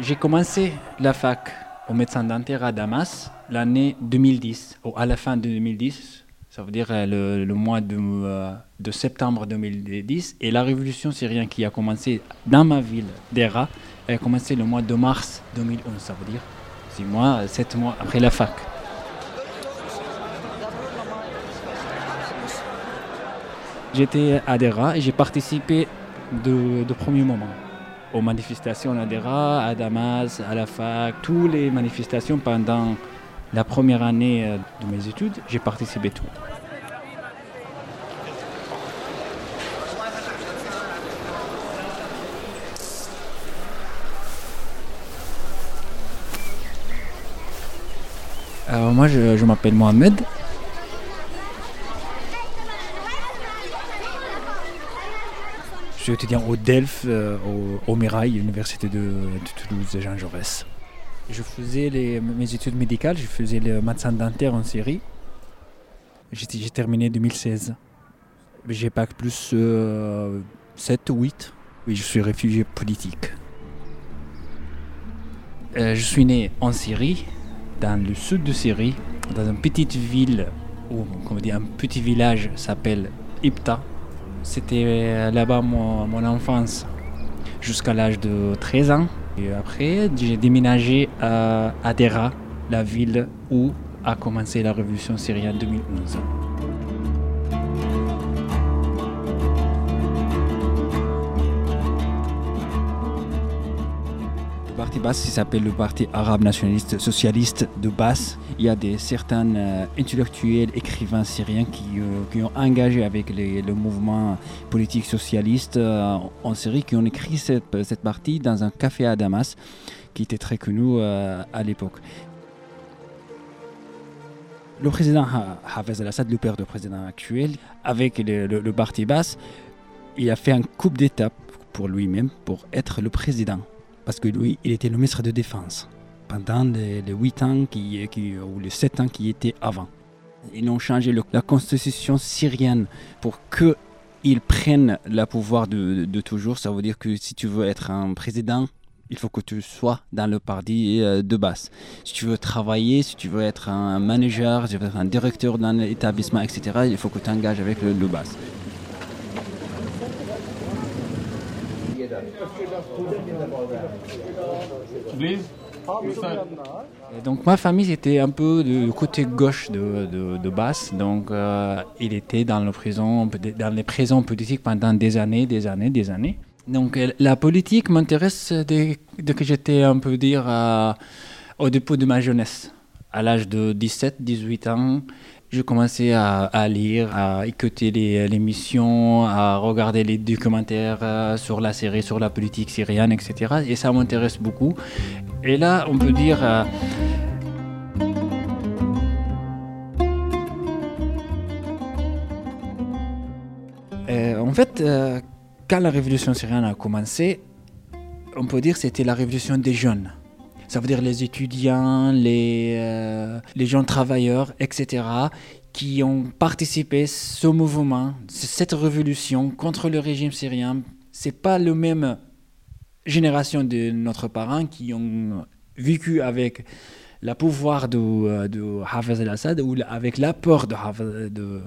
J'ai commencé la fac au médecin dentaire à Damas l'année 2010, ou à la fin de 2010, ça veut dire euh, le, mois de, euh, de, septembre 2010. Et la révolution syrienne qui a commencé dans ma ville d'Era, a commencé le mois de mars 2011, ça veut dire six mois, sept mois après la fac. J'étais à Dera et j'ai participé de, de premier moment aux manifestations à Dera, à Damas, à la fac, toutes les manifestations pendant la première année euh, de mes études, j'ai participé tout. Alors moi je, je m'appelle Mohamed, suis étudiant au DELF, euh, au, au Mirail, Université de, Toulouse, Jean Jaurès. Je faisais mes études médicales, je faisais le médecin dentaire en série. J'ai terminé en 2016. J'ai pas plus 7 euh, ou 8. Oui, je suis réfugié politique. Euh, je suis né en Syrie, dans le sud de Syrie, dans une petite ville, ou comment dire, un petit village s'appelle Ipta, c'était euh, là-bas mon, enfance jusqu'à l'âge de 13 ans. Et après, j'ai déménagé à Adera, la ville où a commencé la révolution syrienne en 2011. Parti s'appelle le Parti arabe nationaliste socialiste de Basse. Il y a des, certains euh, intellectuels, écrivains syriens qui, euh, qui ont engagé avec le mouvement politique socialiste euh, en Syrie, qui ont écrit cette, cette, partie dans un café à Damas, qui était très connu à l'époque. Le président Hafez al-Assad, le père du président actuel, avec le, le parti basse, il a fait un coup d'étape pour lui-même pour être le président parce que lui, il était le ministre de Défense pendant les, huit ans qui, ou les sept ans qui étaient avant. Ils ont changé la constitution syrienne pour qu'ils prennent le pouvoir de, toujours. Ça veut dire que si tu veux être un président, il faut que tu sois dans le parti euh, de base. Si tu veux travailler, si tu veux être un manager, si tu veux être un directeur d'un établissement, etc., il faut que tu engages avec le, le. Donc ma famille était un peu du côté gauche de, de, Basse, donc euh, il était dans, le prison, dans les prisons politiques pendant des années, des années, des années. Donc euh, la politique m'intéresse dès, que j'étais un peu dire au début de ma jeunesse, à l'âge de 17-18 ans. Je commençais à, lire, à écouter les émissions, à regarder les documentaires euh, sur la série, sur la politique syrienne, etc. Et ça m'intéresse beaucoup. Et là, on peut dire... Euh, euh, en fait, quand la révolution syrienne a commencé, on peut dire que c'était la révolution des jeunes ça veut dire les étudiants, les, euh, gens travailleurs, etc., qui ont participé à ce mouvement, cette révolution contre le régime syrien. C'est pas la même génération de notre parents qui ont vécu avec le pouvoir de, euh, de Hafez al-Assad ou avec la peur de Hafez, de,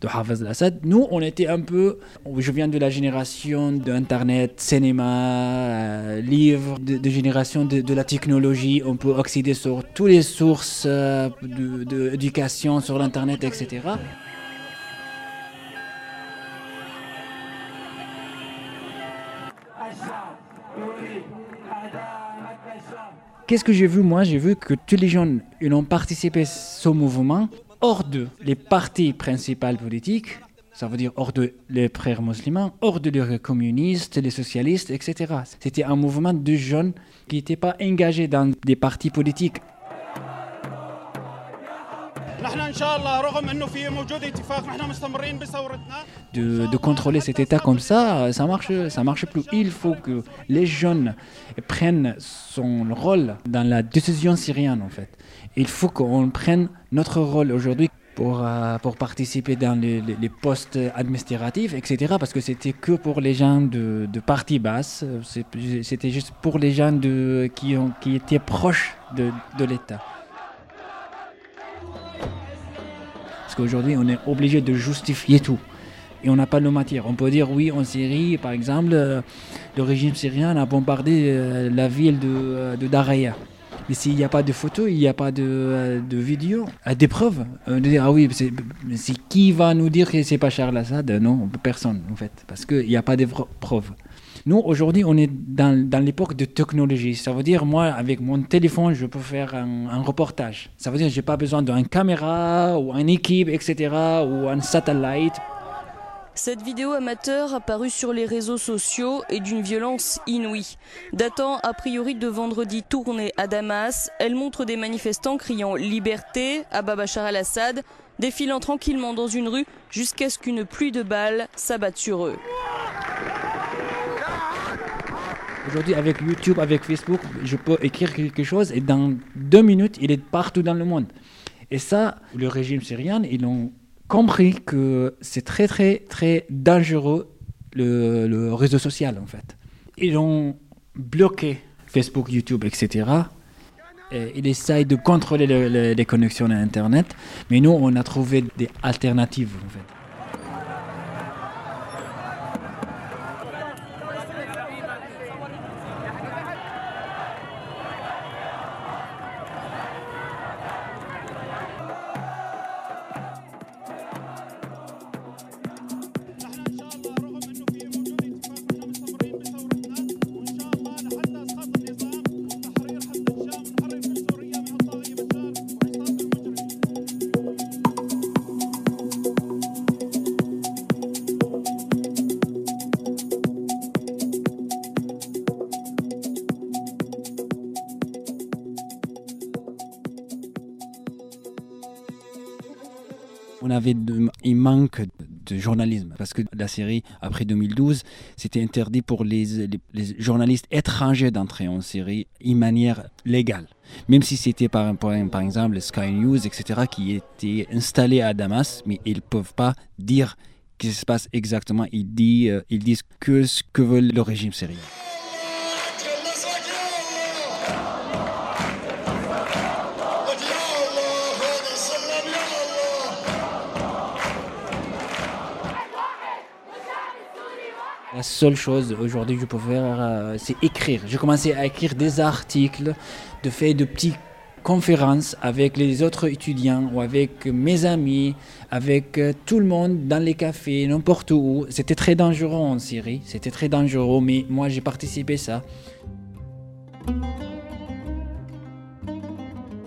de Hafez al-Assad. Nous, on était un peu. Je viens de la génération d'Internet, cinéma, euh, livres, de, de génération de, de, la technologie. On peut accéder sur toutes les sources euh, d'éducation sur l'Internet, etc. Qu'est-ce que j'ai vu moi? J'ai vu que tous les jeunes ils ont participé à ce mouvement hors de les partis principaux politiques, ça veut dire hors de les frères musulmans, hors de les communistes, les socialistes, etc. C'était un mouvement de jeunes qui n'étaient pas engagés dans des partis politiques de, de, contrôler cet état comme ça, ça marche, ça marche plus. Il faut que les jeunes prennent son rôle dans la décision syrienne en fait. Il faut qu'on prenne notre rôle aujourd'hui pour, euh, pour participer dans les, les, les, postes administratifs, etc. Parce que c'était que pour les gens de, de partie basse, c'était juste pour les gens de, qui, ont, qui étaient proches de, de l'État. Qu'aujourd'hui, on est obligé de justifier tout. Et on n'a pas de matière. On peut dire, oui, en Syrie, par exemple, euh, le régime syrien a bombardé euh, la ville de, euh, de Daraya. Mais s'il n'y a pas de photos, il n'y a pas de, euh, de vidéos, des preuves, on dit, ah oui, c'est qui va nous dire que c'est pas Charles Assad Non, personne, en fait, parce qu'il n'y a pas de preuves. Nous, aujourd'hui, on est dans, l'époque de technologie. Ça veut dire, moi, avec mon téléphone, je peux faire un, reportage. Ça veut dire je n'ai pas besoin d'une caméra ou une équipe, etc., ou un satellite. Cette vidéo amateur apparue sur les réseaux sociaux est d'une violence inouïe. Datant a priori de vendredi tourné à Damas, elle montre des manifestants criant liberté à Bachar al-Assad, défilant tranquillement dans une rue jusqu'à ce qu'une pluie de balles s'abatte sur eux. Aujourd'hui, avec YouTube, avec Facebook, je peux écrire quelque chose et dans deux minutes, il est partout dans le monde. Et ça, le régime syrien, ils ont compris que c'est très, très, très dangereux le, réseau social, en fait. Ils ont bloqué Facebook, YouTube, etc. Et ils essayent de contrôler le, le, les connexions à Internet, mais nous, on a trouvé des alternatives, en fait. De journalisme. Parce que la série après 2012 c'était interdit pour les, journalistes étrangers d'entrer en série de manière légale. Même si c'était par, par, exemple Sky News etc qui étaient installés à Damas mais ils peuvent pas dire ce qui se passe exactement. Ils, euh, ils disent que ce que veut le régime syrien La seule chose aujourd'hui que je peux faire, euh, c'est écrire. J'ai commencé à écrire des articles, de faire de petites conférences avec les autres étudiants ou avec mes amis, avec euh, tout le monde dans les cafés, n'importe où. C'était très dangereux en Syrie, c'était très dangereux, mais moi j'ai participé à ça.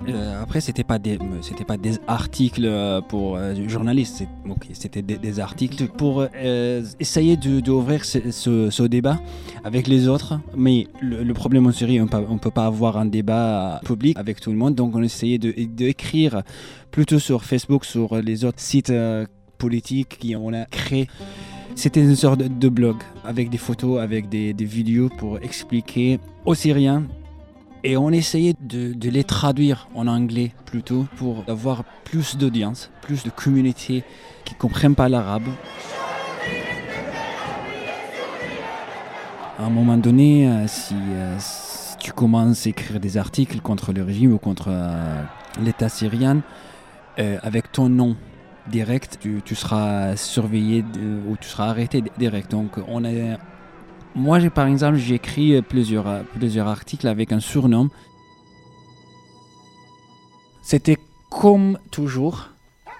Euh, après, c'était pas des, pas des articles pour euh, journalistes. C'était des, articles pour euh, essayer d'ouvrir de, ce, débat avec les autres. Mais le, problème en Syrie, on ne peut pas avoir un débat public avec tout le monde. Donc, on essayait d'écrire plutôt sur Facebook, sur les autres sites euh, politiques qui on a créé. C'était une sorte de, blog avec des photos, avec des vidéos pour expliquer aux Syriens et on essayait de, les traduire en anglais plutôt pour avoir plus d'audience, plus de communautés qui ne comprennent pas l'arabe. À un moment donné, si, si tu commences à écrire des articles contre le régime ou contre euh, l'État syrien, euh, avec ton nom direct, tu, tu seras surveillé ou tu seras arrêté direct. Donc, on est, moi, j'ai par exemple, j'ai écrit plusieurs, euh, plusieurs articles avec un surnom. C'était comme toujours,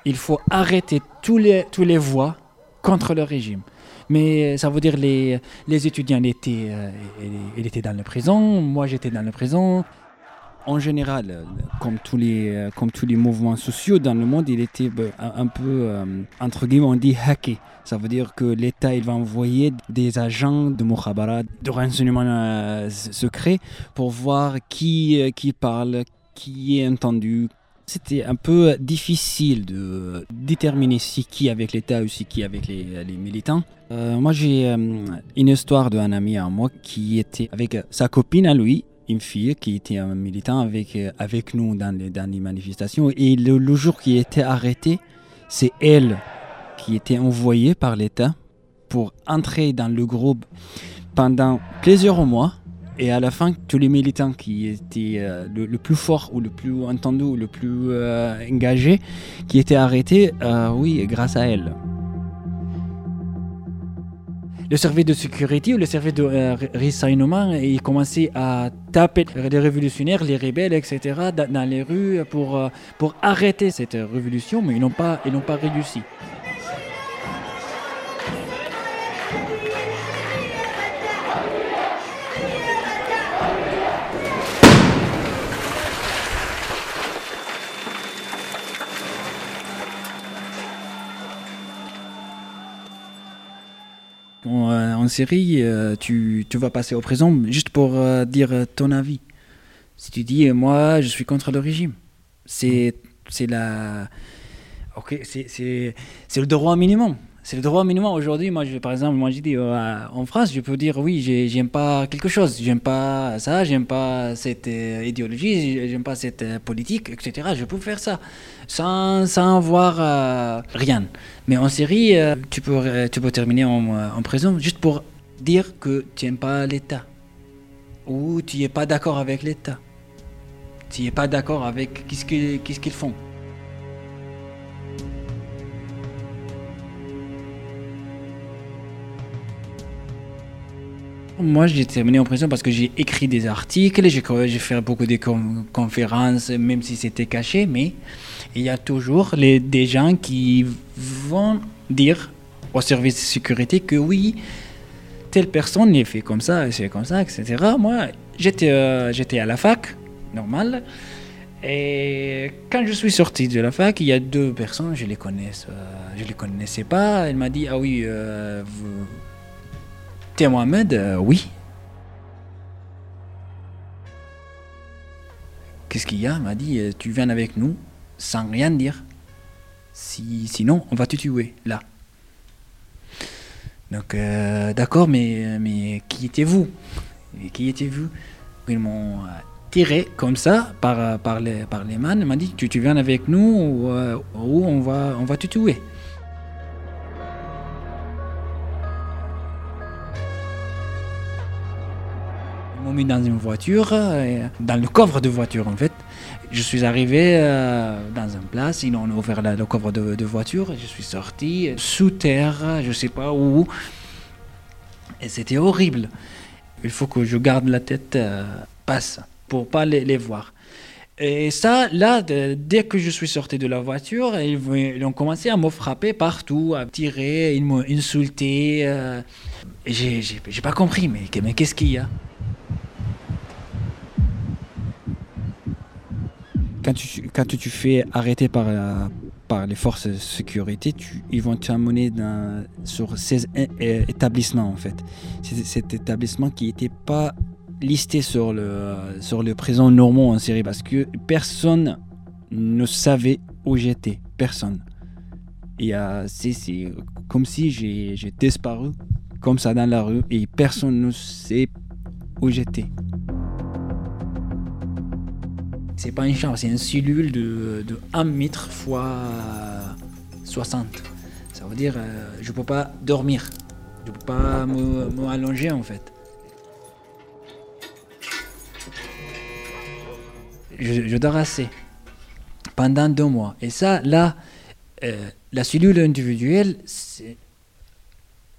il faut arrêter tous les, tous les voix contre le régime. Mais ça veut dire les, les étudiants étaient, euh, étaient dans la prison, moi j'étais dans la prison. En général, euh, comme tous les, euh, comme tous les mouvements sociaux dans le monde, il était euh, un peu, entre guillemets, on dit hacké. Ça veut dire que l'État va envoyer des agents de Mukhabarat, de renseignement secret, pour voir qui, qui parle, qui est entendu. C'était un peu difficile de déterminer si qui avec l'État ou si qui avec les, militants. Moi, j'ai une histoire d'un ami à moi qui était avec sa copine à lui, une fille qui était un militant avec, euh, nous dans les, dans manifestations. Et le, jour qui était arrêté, c'est elle qui était envoyée par l'État pour entrer dans le groupe pendant plusieurs mois. Et à la fin, tous les militants qui étaient euh, le, plus fort ou le plus entendu ou le plus euh, engagé, qui étaient arrêtés, oui, grâce à elle. Le service de sécurité ou le service de euh, renseignement, il commençait à taper les révolutionnaires, les rebelles, etc. dans, les rues pour, euh, pour arrêter cette révolution, mais ils n'ont pas, ils n'ont pas réussi. En, euh, en Syrie, euh, tu, tu vas passer au prison juste pour euh, dire ton avis. Si tu dis, moi, je suis contre le régime, c'est c'est la. Ok, c'est le droit minimum. C'est le droit minimum. Aujourd'hui, moi, je, par exemple, moi, j'ai dit euh, en France, je peux dire oui, j'ai- j'aime pas quelque chose, j'aime pas ça, j'aime pas cette euh, idéologie, j'aime pas cette euh, politique, etc. Je peux faire ça sans, sans avoir euh, rien. Mais en Syrie, euh, tu, peux, tu peux terminer en, en prison juste pour dire que tu n'aimes pas l'État ou tu n'es pas d'accord avec l'État. Tu n'es pas d'accord avec qu'est-ce qu'ils font. Moi, j'ai terminé en prison parce que j'ai écrit des articles, j'ai fait beaucoup de con- conférences, même si c'était caché, mais il y a toujours des gens qui vont dire au service de sécurité que oui, telle personne est fait comme ça, c'est comme ça, etc. Moi, j'étais euh, j'étais à la fac, normal. Et quand je suis sorti de la fac, il y a deux personnes, je les euh, les connaissais pas. Elle m'a dit ah oui, euh, vous, t'es Mohamed, Euh, oui. Qu'est-ce qu'il y a Elle m'a dit euh, tu viens avec nous sans rien dire. Si, sinon, on va te tuer là. Donc, euh, d'accord, mais, mais qui étiez-vous? Qui étiez-vous? Ils m'ont tiré comme ça par, par, les, par les mains. Dit tu, tu viens avec nous ou, ou on, va, on va te tuer. Ils m'ont mis dans une voiture, euh, dans le coffre de voiture en fait. Je suis arrivé euh, dans une place, ils ont ouvert le coffre de, voiture, je suis sorti euh, sous terre, je sais pas où. Et c'était horrible. Il faut que je garde la tête euh, basse pour pas les, voir. Et ça, là, dès que je suis sorti de la voiture, ils, ont commencé à me frapper partout, à me tirer, ils m'ont insulté. euh, j'ai pas compris, mais qu'est-ce qu'il y a? Quand tu, quand tu fais arrêter par, par les forces de sécurité, tu, ils vont t'amener sur ces établissements en fait. C'est cet établissement qui n'était pas listé sur le, sur le prison normand en Syrie parce que personne ne savait où j'étais. Personne. Euh, c'est comme si j'ai disparu comme ça dans la rue et personne ne sait où j'étais. C'est pas une chambre, c'est une cellule de, de 1 mètre fois 60. Ça veut dire euh, je peux pas dormir. Je peux pas me, me allonger en fait. je, dors assez pendant deux mois. Et ça, là, euh, la cellule individuelle,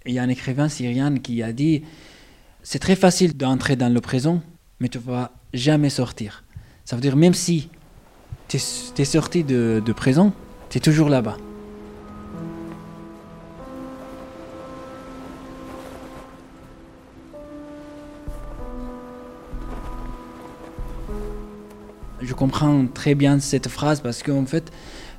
il y a un écrivain syrien qui a dit, c'est très facile d'entrer dans le présent, mais tu ne vas jamais sortir. Ça veut dire, même si tu es, sorti de, de présent, tu es toujours là-bas. je comprends très bien cette phrase parce qu'en fait,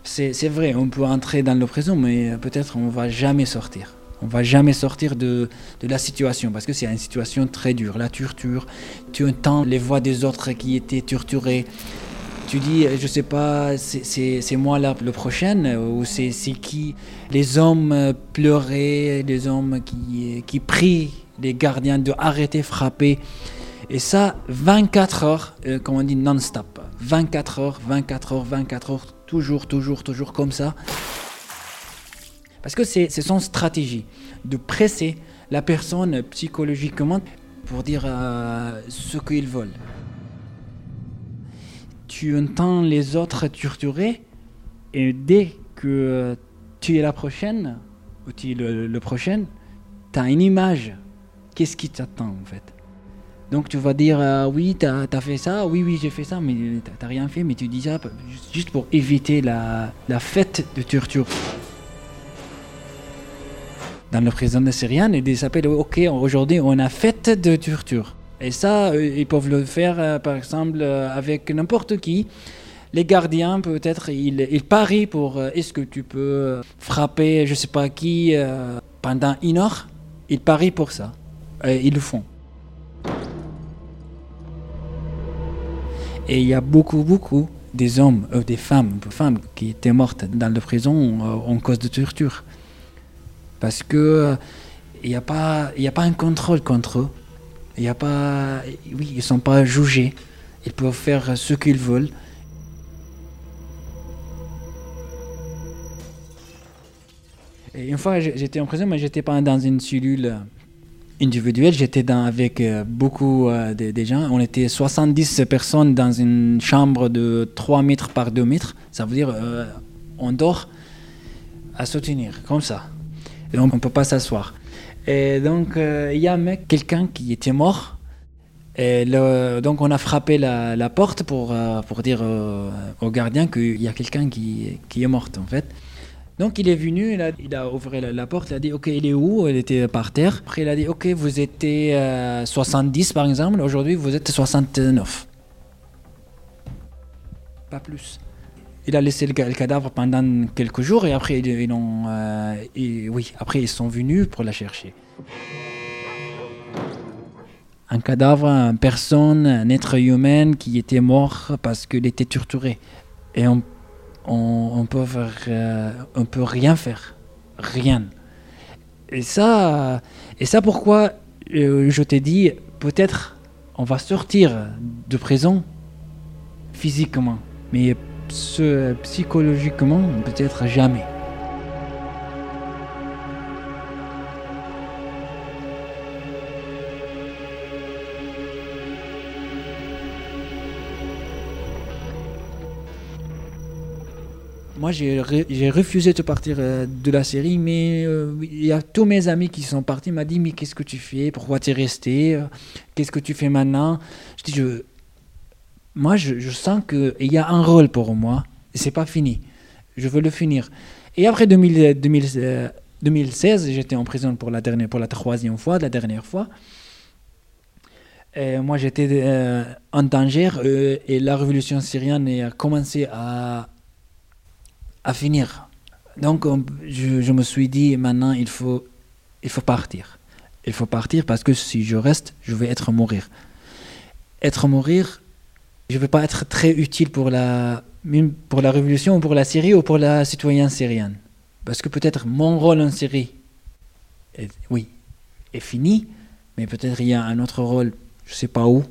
c'est vrai, on peut entrer dans le présent, mais peut-être on ne va jamais sortir. On va jamais sortir de, de la situation parce que c'est une situation très dure. La torture, tu entends les voix des autres qui étaient torturés. Tu dis, je sais pas, c'est moi là le prochain ou c'est qui? Les hommes pleuraient, les hommes qui, qui prient les gardiens de arrêter, frapper. Et ça, 24 heures, euh, comme on dit, non-stop. 24 heures, 24 heures, 24 heures, toujours, toujours, toujours comme ça. Parce que c'est son stratégie de presser la personne psychologiquement pour dire euh, ce qu'ils veulent. Tu entends les autres torturer et dès que tu es la prochaine, ou tu es le, prochain, tu as une image. Qu'est-ce qui t'attend en fait? Donc tu vas dire euh, oui, tu as, fait ça, oui, oui, j'ai fait ça, mais tu n'as rien fait, mais tu dis ça juste pour éviter la, la fête de torture. Dans le président de Syrienne, ils s'appellent Ok, aujourd'hui on a fête de torture. Et ça, euh, ils peuvent le faire euh, par exemple avec n'importe qui. Les gardiens, peut-être, ils, ils, parient pour est-ce que tu peux frapper, je sais pas qui, pendant une heure? Ils parient pour ça. Ils le font. Et il y a beaucoup, beaucoup des hommes, euh, des femmes, femmes qui étaient mortes dans la prison euh, en cause de torture. Parce que euh, il n'y a, pas, a pas un contrôle contre eux. A pas, oui, ils ne sont pas jugés. Ils peuvent faire ce qu'ils veulent. Une fois, j'étais en prison, mais j'étais pas dans une cellule individuel, j'étais avec euh, beaucoup euh, de, gens. On était 70 personnes dans une chambre de 3 mètres par 2 mètres. Ça veut dire euh, on dort à soutenir, comme ça. Et on ne peut pas s'asseoir. Et donc, il y a mec, quelqu'un qui était mort. Et donc, on a frappé la, porte pour, pour dire au gardien qu'il y a quelqu'un qui, qui est mort, en fait. Donc il est venu, il a, ouvert la, porte, il a dit ok il est où? Il était par terre. Après il a dit ok vous étiez 70 par exemple, aujourd'hui vous êtes 69. Pas plus. Il a laissé le, cadavre pendant quelques jours et après ils, ont, euh, oui, après ils sont venus pour la chercher. Un cadavre, une personne, un être humain qui était mort parce qu'il était torturé. Et on on, peut euh, on peut rien faire, rien. Et ça, et ça pourquoi euh, je t'ai dit peut-être on va sortir de prison physiquement, mais psychologiquement peut-être jamais. moi, j'ai, refusé de partir euh, de la série, mais euh, il y a tous mes amis qui sont partis, m'ont dit, mais qu'est-ce que tu fais? Pourquoi tu es resté Qu'est-ce que tu fais maintenant? Je dis, je, moi, je, sens qu'il y a un rôle pour moi, et c'est pas fini. Je veux le finir. Et après 2000, 2016, j'étais en prison pour la, dernière, pour la troisième fois, la dernière fois. Moi, j'étais euh, en danger et la révolution syrienne a commencé à à finir. Donc je, me suis dit maintenant il faut, il faut partir. Il faut partir parce que si je reste, je vais être mourir. Être mourir, je ne vais pas être très utile pour la, pour la révolution ou pour la Syrie ou pour la citoyenne syrienne. Parce que peut-être mon rôle en Syrie, est, oui, est fini, mais peut-être il y a un autre rôle, je ne sais pas où,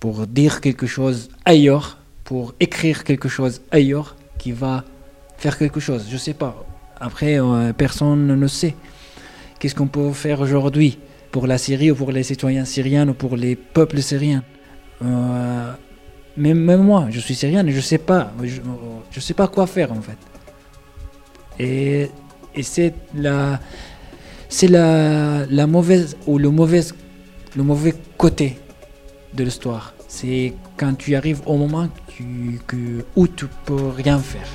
pour dire quelque chose ailleurs, pour écrire quelque chose ailleurs qui va faire quelque chose. Je sais pas. Après, euh, personne ne sait. Qu'est-ce qu'on peut faire aujourd'hui pour la Syrie ou pour les citoyens syriens ou pour les peuples syriens? Euh, même, même moi, je suis syrien et je sais pas, je, sais pas quoi faire en fait. Et, et c'est la, c'est la, la mauvaise ou le mauvais, le mauvais côté de l'histoire. C'est quand tu arrives au moment que, où tu peux rien faire.